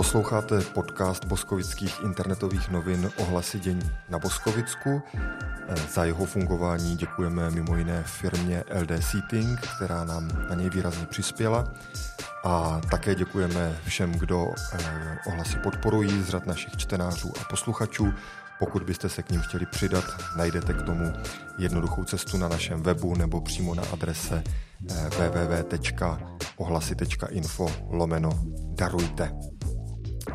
Posloucháte podcast boskovických internetových novin Ohlasy dění na Boskovicku. Za jeho fungování děkujeme mimo jiné firmě LD Seating, která nám na něj výrazně přispěla. A také děkujeme všem, kdo eh, ohlasy podporují z řad našich čtenářů a posluchačů. Pokud byste se k ním chtěli přidat, najdete k tomu jednoduchou cestu na našem webu nebo přímo na adrese eh, www.ohlasy.info lomeno darujte.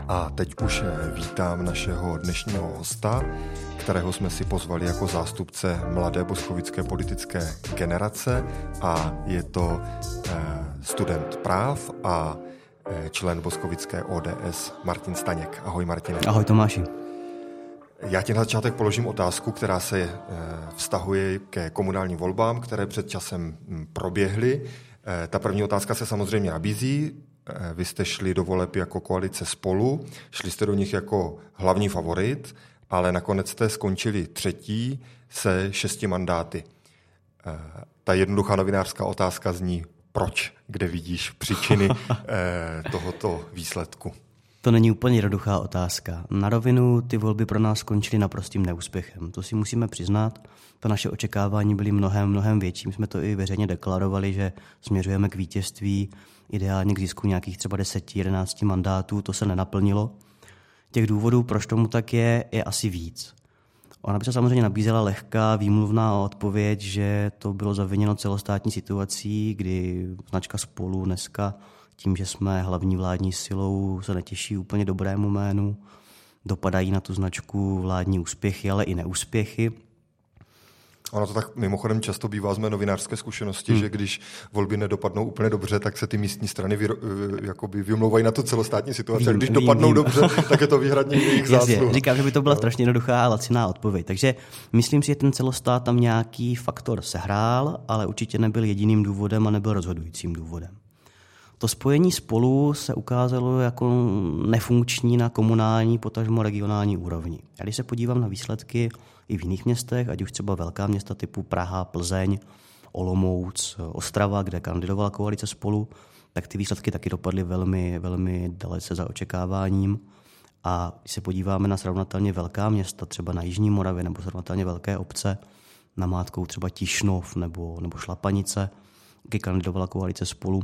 A teď už eh, vítám našeho dnešního hosta, kterého jsme si pozvali jako zástupce mladé boskovické politické generace a je to eh, student práv a eh, člen boskovické ODS Martin Staněk. Ahoj Martine. Ahoj Tomáši. Já ti na začátek položím otázku, která se vztahuje ke komunálním volbám, které před časem hm, proběhly. Ta první otázka se samozřejmě nabízí. Eh, vy jste šli do voleb jako koalice spolu, šli jste do nich jako hlavní favorit, ale nakonec jste skončili třetí se šesti mandáty. Eh, ta jednoduchá novinářská otázka zní, proč, kde vidíš příčiny eh, tohoto výsledku? To není úplně jednoduchá otázka. Na rovinu ty volby pro nás skončily naprostým neúspěchem. To si musíme přiznat. To naše očekávání byly mnohem, mnohem větší. My jsme to i veřejně deklarovali, že směřujeme k vítězství, ideálně k zisku nějakých třeba 10-11 mandátů. To se nenaplnilo. Těch důvodů, proč tomu tak je, je asi víc. Ona by se samozřejmě nabízela lehká výmluvná odpověď, že to bylo zaviněno celostátní situací, kdy značka spolu dneska tím, že jsme hlavní vládní silou, se netěší úplně dobrému jménu. Dopadají na tu značku vládní úspěchy, ale i neúspěchy. Ono to tak mimochodem často bývá z mé novinářské zkušenosti, hmm. že když volby nedopadnou úplně dobře, tak se ty místní strany vy, jakoby vymlouvají na to celostátní situaci. Vím, když vím, dopadnou vím. dobře, tak je to výhradně jejich zásluha. Říkám, že by to byla no. strašně jednoduchá a laciná odpověď. Takže myslím si, že ten celostát tam nějaký faktor sehrál, ale určitě nebyl jediným důvodem a nebyl rozhodujícím důvodem. To spojení spolu se ukázalo jako nefunkční na komunální, potažmo regionální úrovni. Já když se podívám na výsledky i v jiných městech, ať už třeba velká města typu Praha, Plzeň, Olomouc, Ostrava, kde kandidovala koalice spolu, tak ty výsledky taky dopadly velmi, velmi dalece za očekáváním. A když se podíváme na srovnatelně velká města, třeba na Jižní Moravě nebo srovnatelně velké obce, na Mátkou třeba Tišnov nebo, nebo Šlapanice, kde kandidovala koalice spolu,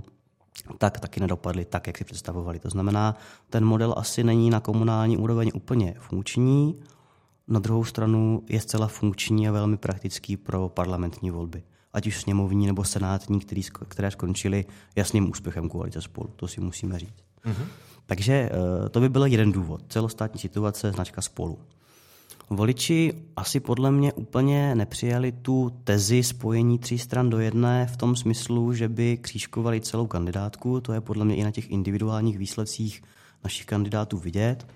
tak taky nedopadly tak, jak si představovali. To znamená, ten model asi není na komunální úroveň úplně funkční, na druhou stranu je zcela funkční a velmi praktický pro parlamentní volby. Ať už sněmovní nebo senátní, který, které skončily jasným úspěchem koalice spolu. To si musíme říct. Mm-hmm. Takže eh, to by byl jeden důvod. Celostátní situace, značka spolu. Voliči asi podle mě úplně nepřijali tu tezi spojení tří stran do jedné v tom smyslu, že by křížkovali celou kandidátku. To je podle mě i na těch individuálních výsledcích našich kandidátů vidět.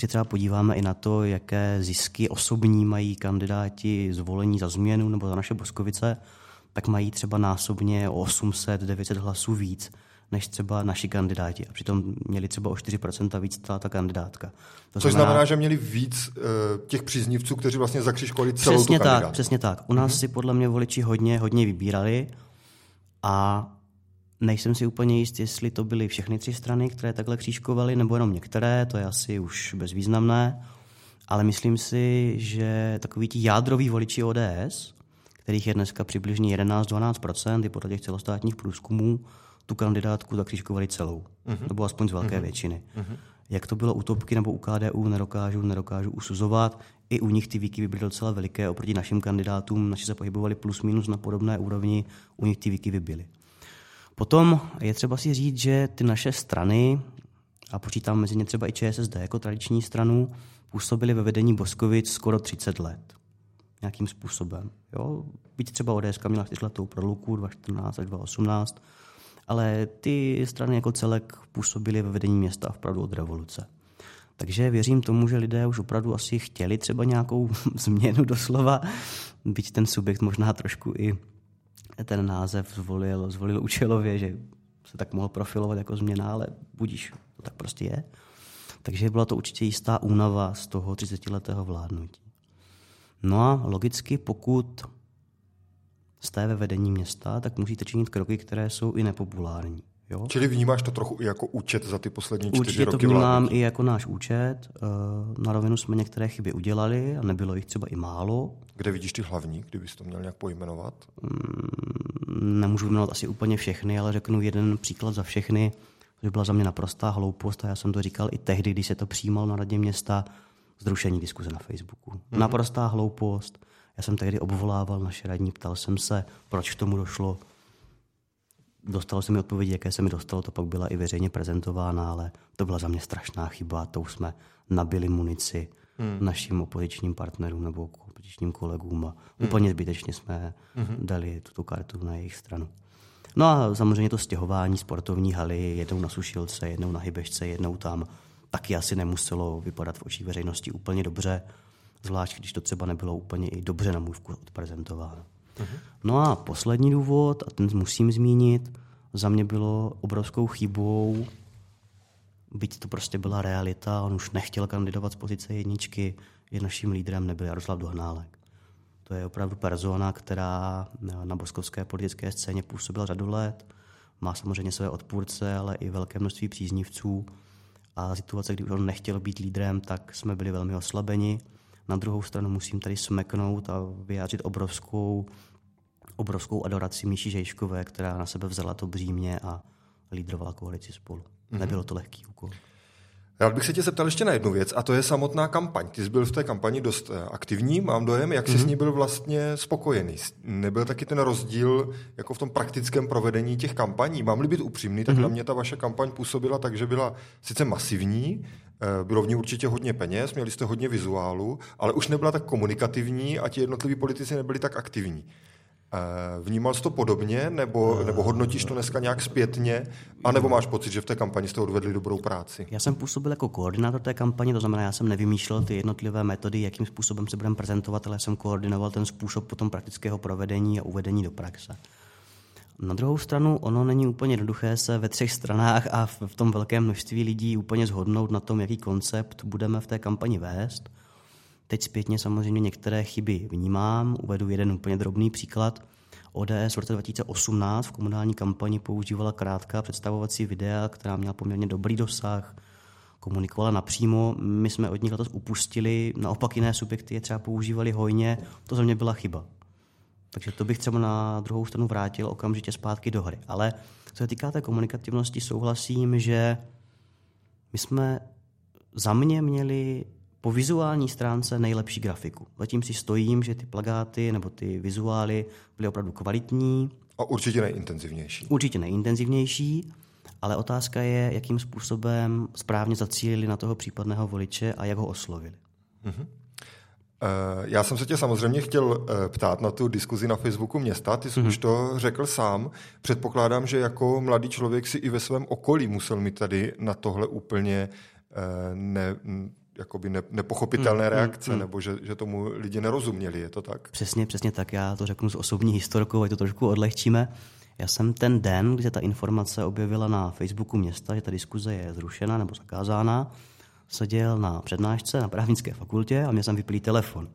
Když se třeba podíváme i na to, jaké zisky osobní mají kandidáti zvolení za změnu nebo za naše Boskovice, tak mají třeba násobně o 800-900 hlasů víc než třeba naši kandidáti. A přitom měli třeba o 4% víc ta, ta kandidátka. To Což znamená, znamená, že měli víc uh, těch příznivců, kteří vlastně zakřiškovali celou přesně tu tak, Přesně tak. U nás mm-hmm. si podle mě voliči hodně, hodně vybírali a nejsem si úplně jist, jestli to byly všechny tři strany, které takhle křížkovaly, nebo jenom některé, to je asi už bezvýznamné. Ale myslím si, že takový ti jádroví voliči ODS, kterých je dneska přibližně 11-12%, i podle těch celostátních průzkumů, tu kandidátku zakřížkovali celou. Uh-huh. Nebo aspoň z velké uh-huh. většiny. Uh-huh. Jak to bylo u Topky nebo u KDU, nedokážu, nedokážu usuzovat. I u nich ty výkyvy byly docela veliké oproti našim kandidátům. Naši se pohybovali plus minus na podobné úrovni, u nich ty výkyvy byly. Potom je třeba si říct, že ty naše strany, a počítám mezi ně třeba i ČSSD jako tradiční stranu, působily ve vedení Boskovic skoro 30 let. Nějakým způsobem. Jo? Byť třeba ODS měla 4 letou proluku 2014 až 2018, ale ty strany jako celek působily ve vedení města vpravdu od revoluce. Takže věřím tomu, že lidé už opravdu asi chtěli třeba nějakou změnu doslova, byť ten subjekt možná trošku i ten název zvolil, zvolil účelově, že se tak mohl profilovat jako změna, ale budíš, to tak prostě je. Takže byla to určitě jistá únava z toho 30-letého vládnutí. No a logicky, pokud jste ve vedení města, tak musíte činit kroky, které jsou i nepopulární. Jo? Čili vnímáš to trochu i jako účet za ty poslední čtyři Určitě roky to vnímám vládnutí. i jako náš účet. Eh, Na rovinu jsme některé chyby udělali a nebylo jich třeba i málo. Kde vidíš ty hlavní, kdybys to měl nějak pojmenovat? Nemůžu jmenovat asi úplně všechny, ale řeknu jeden příklad za všechny, což byla za mě naprostá hloupost a já jsem to říkal i tehdy, když se to přijímal na radě města, zrušení diskuze na Facebooku. Mm-hmm. Naprostá hloupost. Já jsem tehdy obvolával naše radní, ptal jsem se, proč k tomu došlo. Dostalo se mi odpovědi, jaké se mi dostalo, to pak byla i veřejně prezentována, ale to byla za mě strašná chyba. To už jsme nabili munici hmm. našim opozičním partnerům nebo opozičním kolegům a hmm. úplně zbytečně jsme hmm. dali tuto kartu na jejich stranu. No a samozřejmě to stěhování sportovní haly, jednou na Sušilce, jednou na Hybešce, jednou tam, taky asi nemuselo vypadat v očích veřejnosti úplně dobře, zvlášť když to třeba nebylo úplně i dobře na můj vkus odprezentováno. No a poslední důvod, a ten musím zmínit, za mě bylo obrovskou chybou, byť to prostě byla realita, on už nechtěl kandidovat z pozice jedničky, je naším lídrem nebyl Jaroslav Dohnálek. To je opravdu persona, která na boskovské politické scéně působila řadu let, má samozřejmě své odpůrce, ale i velké množství příznivců. A situace, kdy on nechtěl být lídrem, tak jsme byli velmi oslabeni. Na druhou stranu musím tady smeknout a vyjádřit obrovskou, obrovskou adoraci Míši Žejškové, která na sebe vzala to břímě a lídrovala koalici spolu. Mm-hmm. Nebylo to lehký úkol. Rád bych se tě zeptal ještě na jednu věc, a to je samotná kampaň. Ty jsi byl v té kampani dost aktivní, mám dojem, jak jsi mm-hmm. s ní byl vlastně spokojený. Nebyl taky ten rozdíl jako v tom praktickém provedení těch kampaní. Mám-li být upřímný, tak mm-hmm. na mě ta vaše kampaň působila tak, že byla sice masivní, bylo v ní určitě hodně peněz, měli jste hodně vizuálu, ale už nebyla tak komunikativní a ti jednotliví politici nebyli tak aktivní. Vnímal jsi to podobně, nebo, nebo hodnotíš to dneska nějak zpětně, anebo máš pocit, že v té kampani jste odvedli dobrou práci? Já jsem působil jako koordinátor té kampaně, to znamená, já jsem nevymýšlel ty jednotlivé metody, jakým způsobem se budeme prezentovat, ale jsem koordinoval ten způsob potom praktického provedení a uvedení do praxe. Na druhou stranu, ono není úplně jednoduché se ve třech stranách a v tom velkém množství lidí úplně zhodnout na tom, jaký koncept budeme v té kampani vést. Teď zpětně samozřejmě některé chyby vnímám. Uvedu jeden úplně drobný příklad. ODS v roce 2018 v komunální kampani používala krátká představovací videa, která měla poměrně dobrý dosah, komunikovala napřímo. My jsme od nich letos upustili, naopak jiné subjekty je třeba používali hojně. To za mě byla chyba. Takže to bych třeba na druhou stranu vrátil okamžitě zpátky do hry. Ale co se týká té komunikativnosti, souhlasím, že my jsme za mě měli po vizuální stránce nejlepší grafiku. Zatím si stojím, že ty plagáty nebo ty vizuály byly opravdu kvalitní. A určitě nejintenzivnější. Určitě nejintenzivnější, ale otázka je, jakým způsobem správně zacílili na toho případného voliče a jak ho oslovili. Uh-huh. Já jsem se tě samozřejmě chtěl ptát na tu diskuzi na Facebooku města, ty jsi mm-hmm. už to řekl sám. Předpokládám, že jako mladý člověk si i ve svém okolí musel mít tady na tohle úplně ne, jakoby ne, nepochopitelné mm, reakce, mm, nebo že, že tomu lidi nerozuměli, je to tak? Přesně, přesně tak. Já to řeknu s osobní historkou, ať to trošku odlehčíme. Já jsem ten den, kdy ta informace objevila na Facebooku města, že ta diskuze je zrušena nebo zakázána, seděl na přednášce na právnické fakultě a měl jsem vyplý telefon.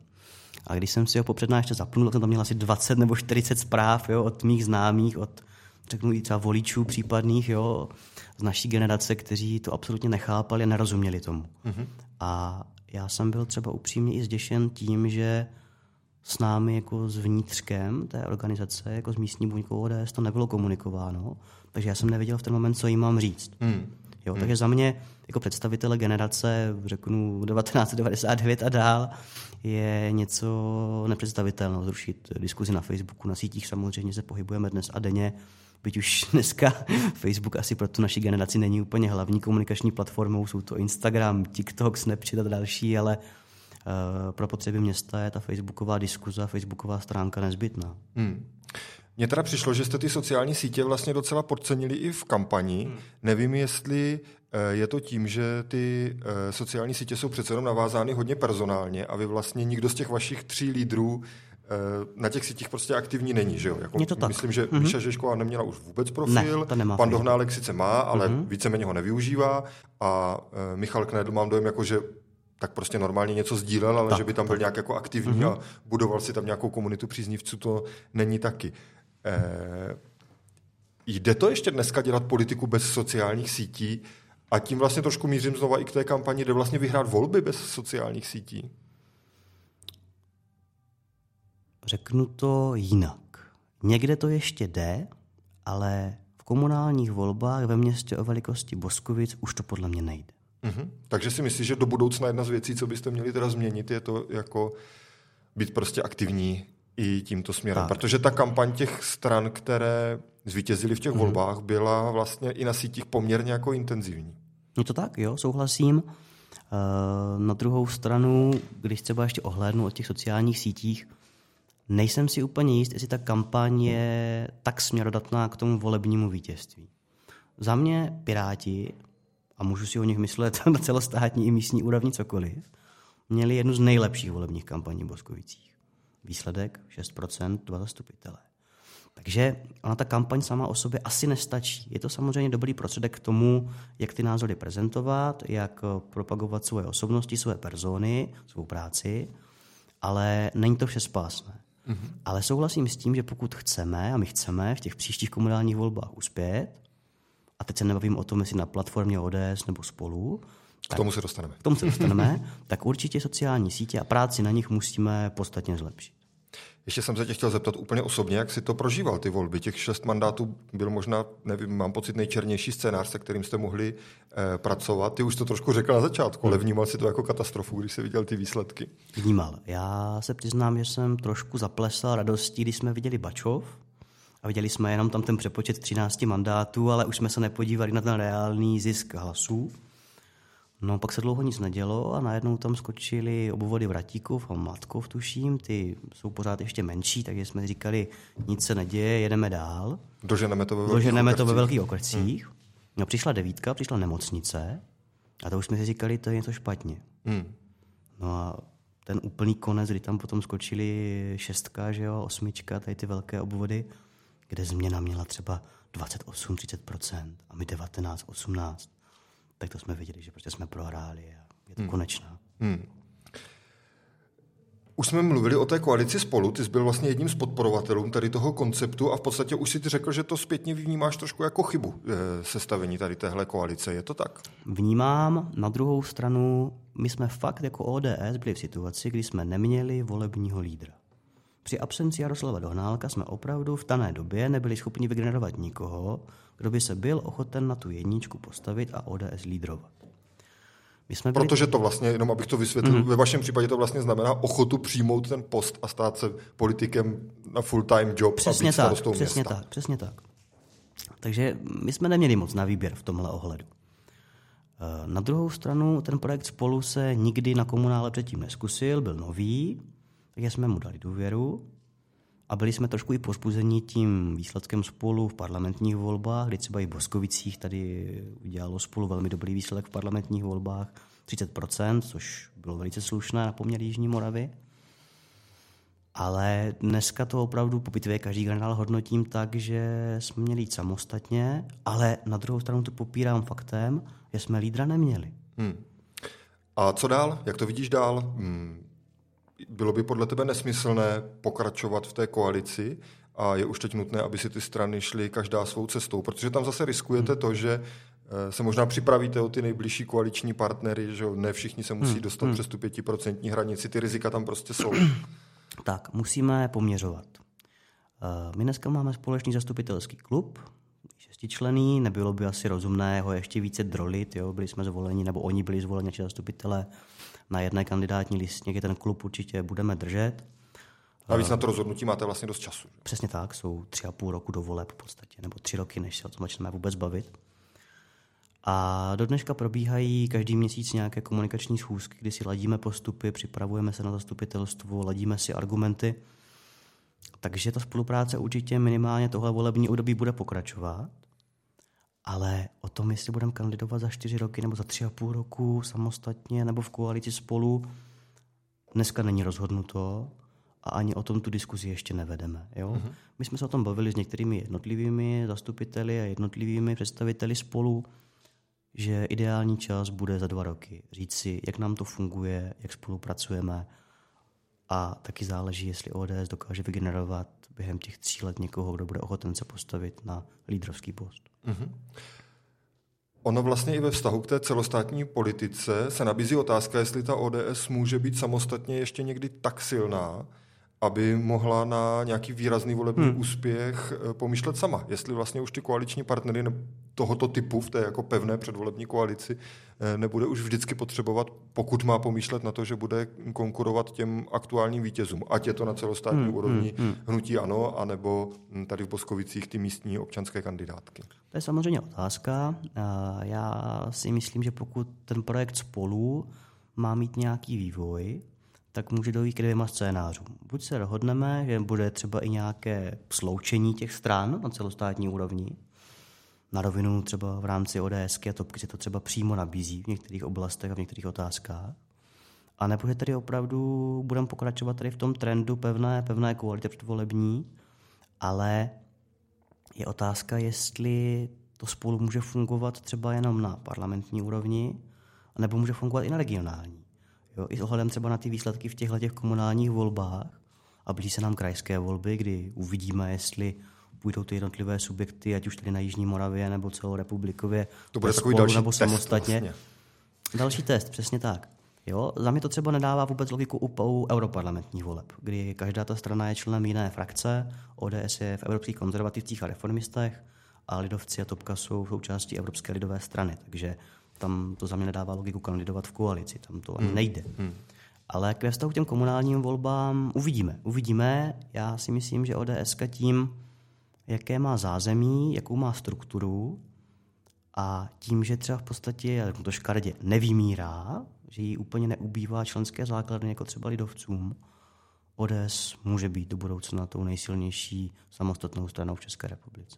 A když jsem si ho po přednášce zapnul, tak jsem tam měl asi 20 nebo 40 zpráv jo, od mých známých, od řeknu i třeba voličů případných, jo, z naší generace, kteří to absolutně nechápali a nerozuměli tomu. Mm-hmm. A já jsem byl třeba upřímně i zděšen tím, že s námi jako s vnitřkem té organizace, jako s místní buňkou ODS, to nebylo komunikováno, takže já jsem nevěděl v ten moment, co jim mám říct. Mm. Jo, hmm. Takže za mě jako představitele generace, řeknu 1999 a dál, je něco nepředstavitelného zrušit diskuzi na Facebooku, na sítích samozřejmě se pohybujeme dnes a denně, byť už dneska Facebook asi pro tu naši generaci není úplně hlavní komunikační platformou, jsou to Instagram, TikTok, Snapchat a další, ale uh, pro potřeby města je ta facebooková diskuze, facebooková stránka nezbytná. Hmm. Mně teda přišlo, že jste ty sociální sítě vlastně docela podcenili i v kampani. Hmm. Nevím, jestli eh, je to tím, že ty eh, sociální sítě jsou přece jenom navázány hodně personálně a vy vlastně nikdo z těch vašich tří lídrů eh, na těch sítích prostě aktivní není, že jo? Jako, je to tak. Myslím, že mm-hmm. Míša Žešková neměla už vůbec profil, ne, to nemá pan Dohnálek sice má, ale mm-hmm. víceméně ho nevyužívá a Michal Knedl mám dojem, jako, že tak prostě normálně něco sdílel, ale tak, že by tam byl tak. nějak jako aktivní mm-hmm. a budoval si tam nějakou komunitu příznivců, to není taky. Eh, Jde to ještě dneska dělat politiku bez sociálních sítí? A tím vlastně trošku mířím znova i k té kampani, kde vlastně vyhrát volby bez sociálních sítí. Řeknu to jinak. Někde to ještě jde, ale v komunálních volbách ve městě o velikosti Boskovic už to podle mě nejde. Mm-hmm. Takže si myslíš, že do budoucna jedna z věcí, co byste měli teda změnit, je to jako být prostě aktivní i tímto směrem. Tak. Protože ta kampaň těch stran, které zvítězily v těch mm-hmm. volbách, byla vlastně i na sítích poměrně jako intenzivní. Je to tak, jo, souhlasím. Eh, na druhou stranu, když třeba ještě ohlédnu o těch sociálních sítích, nejsem si úplně jist, jestli ta kampaň je tak směrodatná k tomu volebnímu vítězství. Za mě Piráti, a můžu si o nich myslet na celostátní i místní úrovni cokoliv, měli jednu z nejlepších volebních kampaní v Boskovicích. Výsledek 6%, dva zastupitelé. Takže ona ta kampaň sama o sobě asi nestačí. Je to samozřejmě dobrý prostředek k tomu, jak ty názory prezentovat, jak propagovat svoje osobnosti, své persony, svou práci, ale není to vše spásné. Mm-hmm. Ale souhlasím s tím, že pokud chceme, a my chceme v těch příštích komunálních volbách uspět, a teď se nebavím o tom, jestli na platformě ODS nebo spolu, k tomu se dostaneme. K tomu se dostaneme, tak určitě sociální sítě a práci na nich musíme podstatně zlepšit. Ještě jsem se tě chtěl zeptat úplně osobně, jak si to prožíval, ty volby. Těch šest mandátů byl možná, nevím, mám pocit, nejčernější scénář, se kterým jste mohli eh, pracovat. Ty už to trošku řekl na začátku, ale vnímal si to jako katastrofu, když jsi viděl ty výsledky. Vnímal. Já se přiznám, že jsem trošku zaplesal radostí, když jsme viděli Bačov a viděli jsme jenom tam ten přepočet 13 mandátů, ale už jsme se nepodívali na ten reálný zisk hlasů. No pak se dlouho nic nedělo a najednou tam skočili obvody Vratíkov a Matkov, tuším. Ty jsou pořád ještě menší, takže jsme říkali, nic se neděje, jedeme dál. Doženeme to ve velkých Doženeme okrcích. to ve velkých okrcích. Hmm. No přišla devítka, přišla nemocnice a to už jsme si říkali, to je něco špatně. Hmm. No a ten úplný konec, kdy tam potom skočili šestka, že jo, osmička, tady ty velké obvody, kde změna měla třeba 28-30% a my 19-18 tak to jsme viděli, že prostě jsme prohráli a je to hmm. konečná. Hmm. Už jsme mluvili o té koalici spolu, ty jsi byl vlastně jedním z podporovatelů tady toho konceptu a v podstatě už si ty řekl, že to zpětně vnímáš trošku jako chybu e, sestavení tady téhle koalice, je to tak? Vnímám, na druhou stranu, my jsme fakt jako ODS byli v situaci, kdy jsme neměli volebního lídra. Při absenci Jaroslava Dohnálka jsme opravdu v dané době nebyli schopni vygenerovat nikoho, kdo by se byl ochoten na tu jedničku postavit a ODS lídrovat. My jsme byli... Protože to vlastně, jenom abych to vysvětlil, mm-hmm. ve vašem případě to vlastně znamená ochotu přijmout ten post a stát se politikem na full-time job přesně a být tak, přesně města. tak, přesně tak. Takže my jsme neměli moc na výběr v tomhle ohledu. Eh, na druhou stranu ten projekt spolu se nikdy na komunále předtím neskusil, byl nový, takže jsme mu dali důvěru a byli jsme trošku i pospuzeni tím výsledkem spolu v parlamentních volbách, kdy třeba i v Boskovicích tady udělalo spolu velmi dobrý výsledek v parlamentních volbách, 30%, což bylo velice slušné na poměr Jižní Moravy. Ale dneska to opravdu po bitvě každý generál hodnotím tak, že jsme měli jít samostatně, ale na druhou stranu to popírám faktem, že jsme lídra neměli. Hmm. A co dál? Jak to vidíš dál? Hmm bylo by podle tebe nesmyslné pokračovat v té koalici a je už teď nutné, aby si ty strany šly každá svou cestou, protože tam zase riskujete hmm. to, že eh, se možná připravíte o ty nejbližší koaliční partnery, že ne všichni se musí hmm. dostat hmm. přes tu pětiprocentní hranici, ty rizika tam prostě jsou. Tak, musíme poměřovat. Eh, my dneska máme společný zastupitelský klub, šestičlený, nebylo by asi rozumné ho ještě více drolit, jo? byli jsme zvoleni, nebo oni byli zvoleni, naši zastupitelé, na jedné kandidátní listě, ten klub určitě budeme držet. Navíc na to rozhodnutí máte vlastně dost času. Přesně tak, jsou tři a půl roku do voleb v podstatě, nebo tři roky, než se o tom začneme vůbec bavit. A do dneška probíhají každý měsíc nějaké komunikační schůzky, kdy si ladíme postupy, připravujeme se na zastupitelstvo, ladíme si argumenty. Takže ta spolupráce určitě minimálně tohle volební období bude pokračovat. Ale o tom, jestli budeme kandidovat za čtyři roky nebo za tři a půl roku samostatně nebo v koalici spolu, dneska není rozhodnuto a ani o tom tu diskuzi ještě nevedeme. Jo? Uh-huh. My jsme se o tom bavili s některými jednotlivými zastupiteli a jednotlivými představiteli spolu, že ideální čas bude za dva roky. Říct si, jak nám to funguje, jak spolupracujeme a taky záleží, jestli ODS dokáže vygenerovat během těch tří let někoho, kdo bude ochoten se postavit na lídrovský post. Mm-hmm. Ono vlastně i ve vztahu k té celostátní politice se nabízí otázka, jestli ta ODS může být samostatně ještě někdy tak silná, aby mohla na nějaký výrazný volební hmm. úspěch eh, pomýšlet sama. Jestli vlastně už ty koaliční partnery tohoto typu v té jako pevné předvolební koalici eh, nebude už vždycky potřebovat, pokud má pomýšlet na to, že bude konkurovat těm aktuálním vítězům. Ať je to na celostátní hmm. úrovni hmm. hmm. hnutí ano, anebo hm, tady v Boskovicích ty místní občanské kandidátky. To je samozřejmě otázka. Já si myslím, že pokud ten projekt spolu má mít nějaký vývoj, tak může dojít k dvěma scénářům. Buď se dohodneme, že bude třeba i nějaké sloučení těch stran na celostátní úrovni, na rovinu třeba v rámci ODS a topky se to třeba přímo nabízí v některých oblastech a v některých otázkách. A nebo že tady opravdu budeme pokračovat tady v tom trendu pevné, pevné koalice předvolební, ale je otázka, jestli to spolu může fungovat třeba jenom na parlamentní úrovni, nebo může fungovat i na regionální. Jo, I s ohledem třeba na ty výsledky v těchto těch komunálních volbách a blíží se nám krajské volby, kdy uvidíme, jestli půjdou ty jednotlivé subjekty, ať už tady na Jižní Moravě nebo celorepublikově, to bude spolu, další nebo samostatně. Vlastně. Další test, přesně tak. Jo, za mě to třeba nedává vůbec logiku u europarlamentních voleb, kdy každá ta strana je členem jiné frakce, ODS je v evropských konzervativcích a reformistech a lidovci a Topka jsou součástí Evropské lidové strany. Takže tam to za mě nedává logiku kandidovat v koalici, tam to ani hmm. nejde. Hmm. Ale k vztahu k těm komunálním volbám uvidíme. Uvidíme. Já si myslím, že ODS tím, jaké má zázemí, jakou má strukturu a tím, že třeba v podstatě, jak to škardě, nevymírá, že jí úplně neubývá členské základny, jako třeba lidovcům, ODS může být do budoucna tou nejsilnější samostatnou stranou v České republice.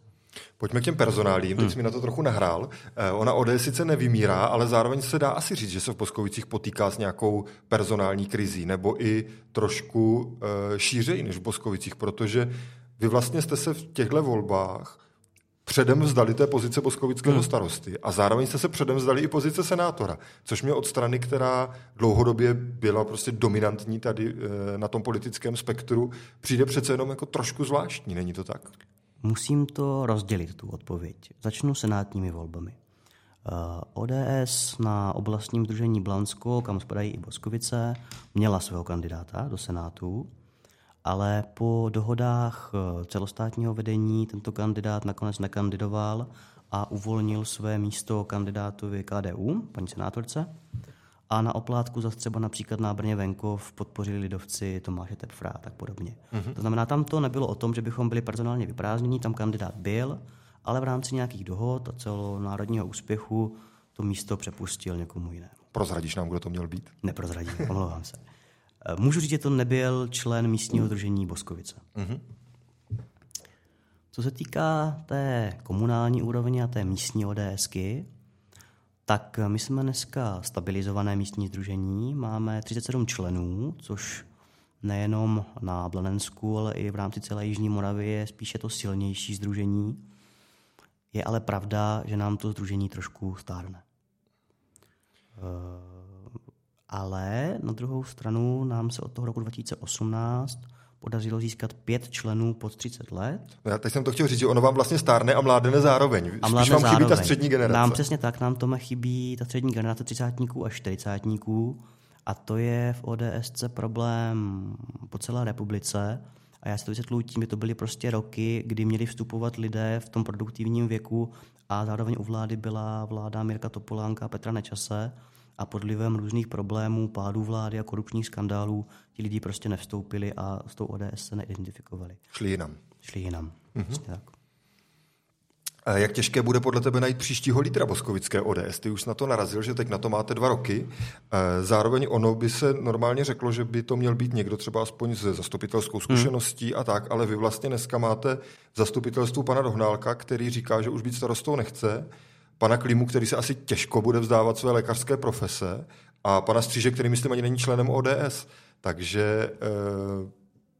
Pojďme k těm personálím, teď hmm. mi na to trochu nahrál. Eh, ona ODS sice nevymírá, ale zároveň se dá asi říct, že se v Poskovicích potýká s nějakou personální krizí, nebo i trošku eh, šířeji než v Boskovicích, protože vy vlastně jste se v těchto volbách předem vzdali té pozice boskovického hmm. starosty a zároveň jste se předem vzdali i pozice senátora, což mě od strany, která dlouhodobě byla prostě dominantní tady eh, na tom politickém spektru, přijde přece jenom jako trošku zvláštní, není to tak? Musím to rozdělit, tu odpověď. Začnu senátními volbami. Eh, ODS na oblastním združení Blansko, kam spadají i Boskovice, měla svého kandidáta do Senátu, ale po dohodách eh, celostátního vedení tento kandidát nakonec nekandidoval a uvolnil své místo kandidátovi KDU, paní senátorce. A na oplátku zase třeba například na Brně Venkov podpořili lidovci Tomáše Tepfra a tak podobně. Mm-hmm. To znamená, tam to nebylo o tom, že bychom byli personálně vyprázdnění, tam kandidát byl, ale v rámci nějakých dohod a celonárodního úspěchu to místo přepustil někomu jinému. Prozradíš nám, kdo to měl být? Neprozradím, omlouvám se. Eh, můžu říct, že to nebyl člen místního družení Boskovice. Mm-hmm. Co se týká té komunální úrovně a té místní ODSky, tak my jsme dneska stabilizované místní združení, máme 37 členů, což nejenom na Blanensku, ale i v rámci celé Jižní Moravy je spíše to silnější združení. Je ale pravda, že nám to združení trošku stárne. Ale na druhou stranu nám se od toho roku 2018 podařilo získat pět členů pod 30 let. Já teď jsem to chtěl říct, že ono vám vlastně stárne a mládne zároveň. A mládne vám zároveň. chybí ta střední generace. Nám přesně tak, nám tome chybí ta střední generace třicátníků a čtyřicátníků a to je v ODSC problém po celé republice. A já si to vysvětluji tím, že to byly prostě roky, kdy měli vstupovat lidé v tom produktivním věku a zároveň u vlády byla vláda Mirka Topolánka a Petra Nečase a pod vlivem různých problémů, pádů vlády a korupčních skandálů ti lidi prostě nevstoupili a s tou ODS se neidentifikovali. Šli jinam. Šli jinam. Mm-hmm. tak. Jak těžké bude podle tebe najít příštího lídra boskovické ODS? Ty už na to narazil, že teď na to máte dva roky. Zároveň ono by se normálně řeklo, že by to měl být někdo třeba aspoň se zastupitelskou zkušeností hmm. a tak, ale vy vlastně dneska máte zastupitelstvu pana Dohnálka, který říká, že už být starostou nechce pana Klimu, který se asi těžko bude vzdávat své lékařské profese, a pana Stříže, který myslím ani není členem ODS. Takže e,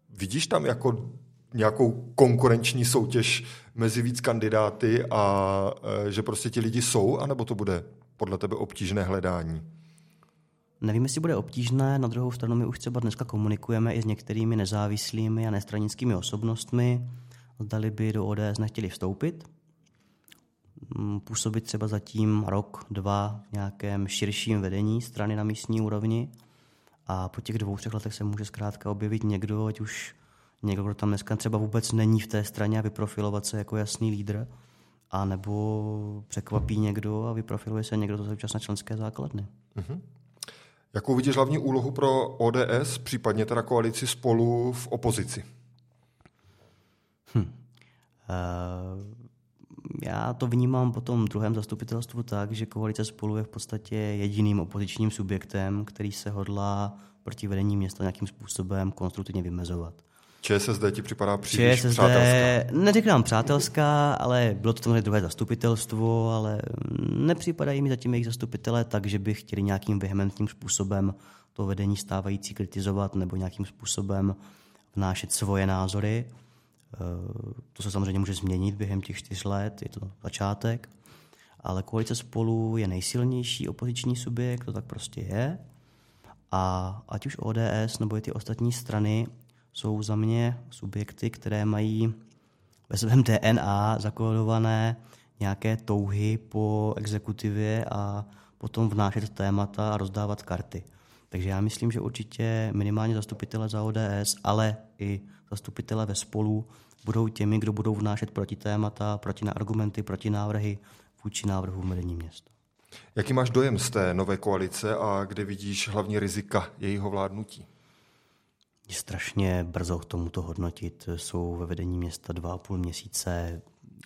vidíš tam jako nějakou konkurenční soutěž mezi víc kandidáty a e, že prostě ti lidi jsou, anebo to bude podle tebe obtížné hledání? Nevím, jestli bude obtížné, na druhou stranu my už třeba dneska komunikujeme i s některými nezávislými a nestranickými osobnostmi, zdali by do ODS nechtěli vstoupit, působit třeba zatím rok, dva v nějakém širším vedení strany na místní úrovni a po těch dvou, třech letech se může zkrátka objevit někdo, ať už někdo, kdo tam dneska třeba vůbec není v té straně a vyprofilovat se jako jasný lídr, a nebo překvapí někdo a vyprofiluje se někdo do současné členské základny. Uh-huh. Jakou vidíš hlavní úlohu pro ODS, případně teda koalici spolu v opozici? Hm. Uh, já to vnímám po tom druhém zastupitelstvu tak, že koalice spolu je v podstatě jediným opozičním subjektem, který se hodlá proti vedení města nějakým způsobem konstruktivně vymezovat. ČSSD ti připadá příliš ČSSD, přátelská? Neříkám přátelská, ale bylo to samozřejmě druhé zastupitelstvo, ale nepřipadají mi zatím jejich zastupitelé tak, že by chtěli nějakým vehementním způsobem to vedení stávající kritizovat nebo nějakým způsobem vnášet svoje názory. Eh, to se samozřejmě může změnit během těch čtyř let, je to začátek, ale koalice spolu je nejsilnější opoziční subjekt, to tak prostě je. A ať už ODS nebo i ty ostatní strany jsou za mě subjekty, které mají ve svém DNA zakódované nějaké touhy po exekutivě a potom vnášet témata a rozdávat karty. Takže já myslím, že určitě minimálně zastupitele za ODS, ale i zastupitele ve spolu budou těmi, kdo budou vnášet proti témata, proti argumenty, proti návrhy vůči návrhu vedení města. Jaký máš dojem z té nové koalice a kde vidíš hlavní rizika jejího vládnutí? Je strašně brzo k tomuto hodnotit. Jsou ve vedení města dva a půl měsíce.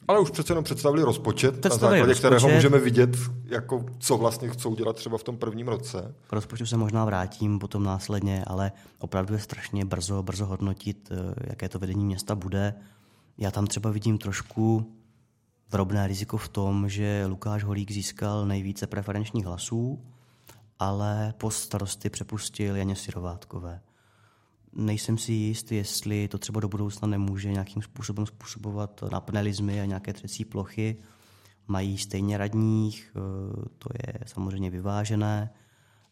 Ale už přece jenom představili rozpočet, představili na základě rozpočet. kterého můžeme vidět, jako, co vlastně chcou dělat třeba v tom prvním roce. K rozpočtu se možná vrátím potom následně, ale opravdu je strašně brzo, brzo hodnotit, eh, jaké to vedení města bude. Já tam třeba vidím trošku drobné riziko v tom, že Lukáš Holík získal nejvíce preferenčních hlasů, ale post starosty přepustil Janě Sirovátkové nejsem si jist, jestli to třeba do budoucna nemůže nějakým způsobem způsobovat napnelizmy a nějaké třecí plochy. Mají stejně radních, eh, to je samozřejmě vyvážené,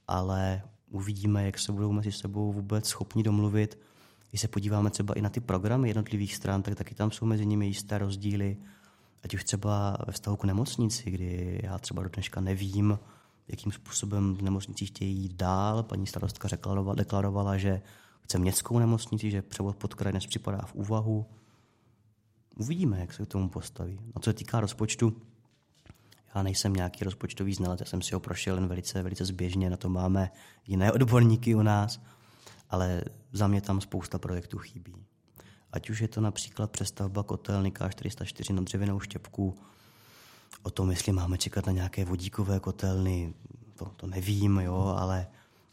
ale uvidíme, jak se budou mezi sebou vůbec schopni domluvit. Když se podíváme třeba i na ty programy jednotlivých stran, tak taky tam jsou mezi nimi jisté rozdíly. Ať už třeba ve vztahu k nemocnici, kdy já třeba do dneška nevím, jakým způsobem v nemocnicích chtějí jít dál. Paní starostka deklarovala, že chce městskou nemocnici, že převod pod kraj dnes připadá v úvahu. Uvidíme, jak se k tomu postaví. A co se týká rozpočtu, já nejsem nějaký rozpočtový znalec, já jsem si ho prošel jen velice, velice zběžně, na to máme jiné odborníky u nás, ale za mě tam spousta projektů chybí. Ať už je to například přestavba kotelny K404 na dřevěnou štěpku, o tom, jestli máme čekat na nějaké vodíkové kotelny, to, to nevím, jo, ale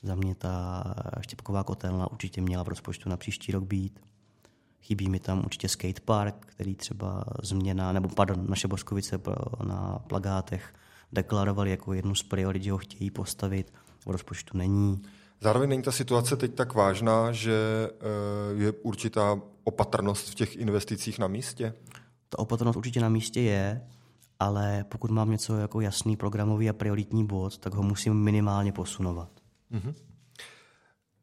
za mě ta štěpková kotelna určitě měla v rozpočtu na příští rok být. Chybí mi tam určitě skatepark, který třeba změna, nebo pardon, naše Boskovice na plagátech deklarovali jako jednu z priorit, že ho chtějí postavit, v rozpočtu není. Zároveň není ta situace teď tak vážná, že eh, je určitá opatrnost v těch investicích na místě? Ta opatrnost určitě na místě je, ale pokud mám něco jako jasný programový a prioritní bod, tak ho musím minimálně posunovat. Mm-hmm.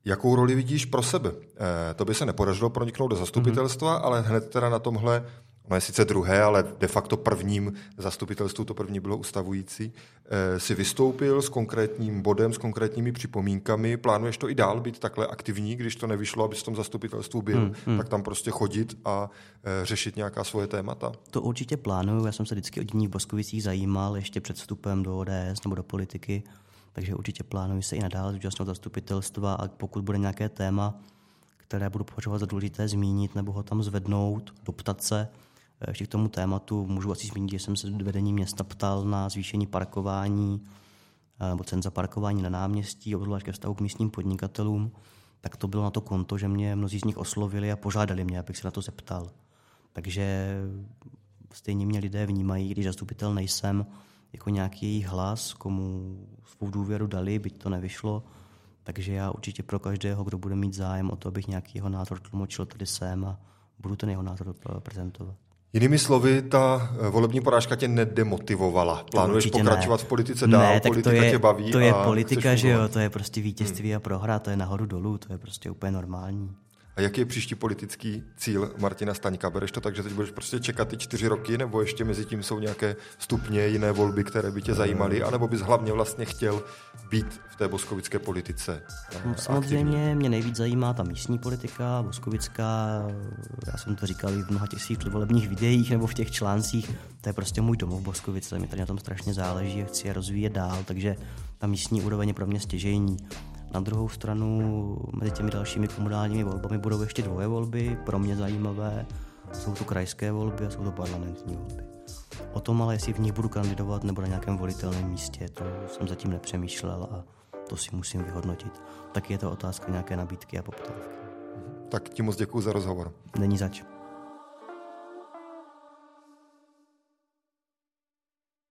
Jakou roli vidíš pro sebe? E, to by se nepodařilo proniknout do zastupitelstva, mm-hmm. ale hned teda na tomhle, ono je sice druhé, ale de facto prvním zastupitelstvu, to první bylo ustavující, e, si vystoupil s konkrétním bodem, s konkrétními připomínkami. Plánuješ to i dál být takhle aktivní, když to nevyšlo, aby v tom zastupitelstvu byl, mm-hmm. tak tam prostě chodit a e, řešit nějaká svoje témata? To určitě plánuju. Já jsem se vždycky o dění v Boskovicích zajímal ještě před vstupem do ODS nebo do politiky takže určitě plánuji se i nadále zúčastnit zastupitelstva a pokud bude nějaké téma, které budu považovat za důležité zmínit nebo ho tam zvednout, doptat se, eh, ještě k tomu tématu můžu asi zmínit, že jsem se vedení města ptal na zvýšení parkování eh, nebo cen za parkování na náměstí, obzvlášť ke vztahu k místním podnikatelům, tak to bylo na to konto, že mě mnozí z nich oslovili a požádali mě, abych se na to zeptal. Takže stejně mě lidé vnímají, když zastupitel nejsem, jako nějaký jejich hlas, komu svou důvěru dali, byť to nevyšlo. Takže já určitě pro každého, kdo bude mít zájem o to, abych nějaký jeho názor tlumočil, tady jsem a budu ten jeho názor prezentovat. Jinými slovy, ta eh, volební porážka tě nedemotivovala. Plánuješ Určitě pokračovat ne. v politice dál, ne, tak politika to je, tě baví To je a politika, že jo, to je prostě vítězství hmm. a prohra, to je nahoru dolů, to je prostě úplně normální. A jaký je příští politický cíl Martina Staňka? Bereš to tak, že teď budeš prostě čekat ty čtyři roky, nebo ještě mezi tím jsou nějaké stupně, jiné volby, které by tě zajímaly, anebo bys hlavně vlastně chtěl být v té boskovické politice? No, samozřejmě aktivní? mě nejvíc zajímá ta místní politika, boskovická, já jsem to říkal i v mnoha těch svých předvolebních videích nebo v těch článcích, to je prostě můj domov Boskovice, mi tady na tom strašně záleží a chci je rozvíjet dál, takže ta místní úroveň je pro mě stěžejní. Na druhou stranu mezi těmi dalšími komunálními volbami budou ještě dvoje volby, pro mě zajímavé. Jsou to krajské volby a jsou to parlamentní volby. O tom ale, jestli v nich budu kandidovat nebo na nějakém volitelném místě, to jsem zatím nepřemýšlel a to si musím vyhodnotit. Tak je to otázka nějaké nabídky a poptávky. Tak ti moc děkuji za rozhovor. Není zač.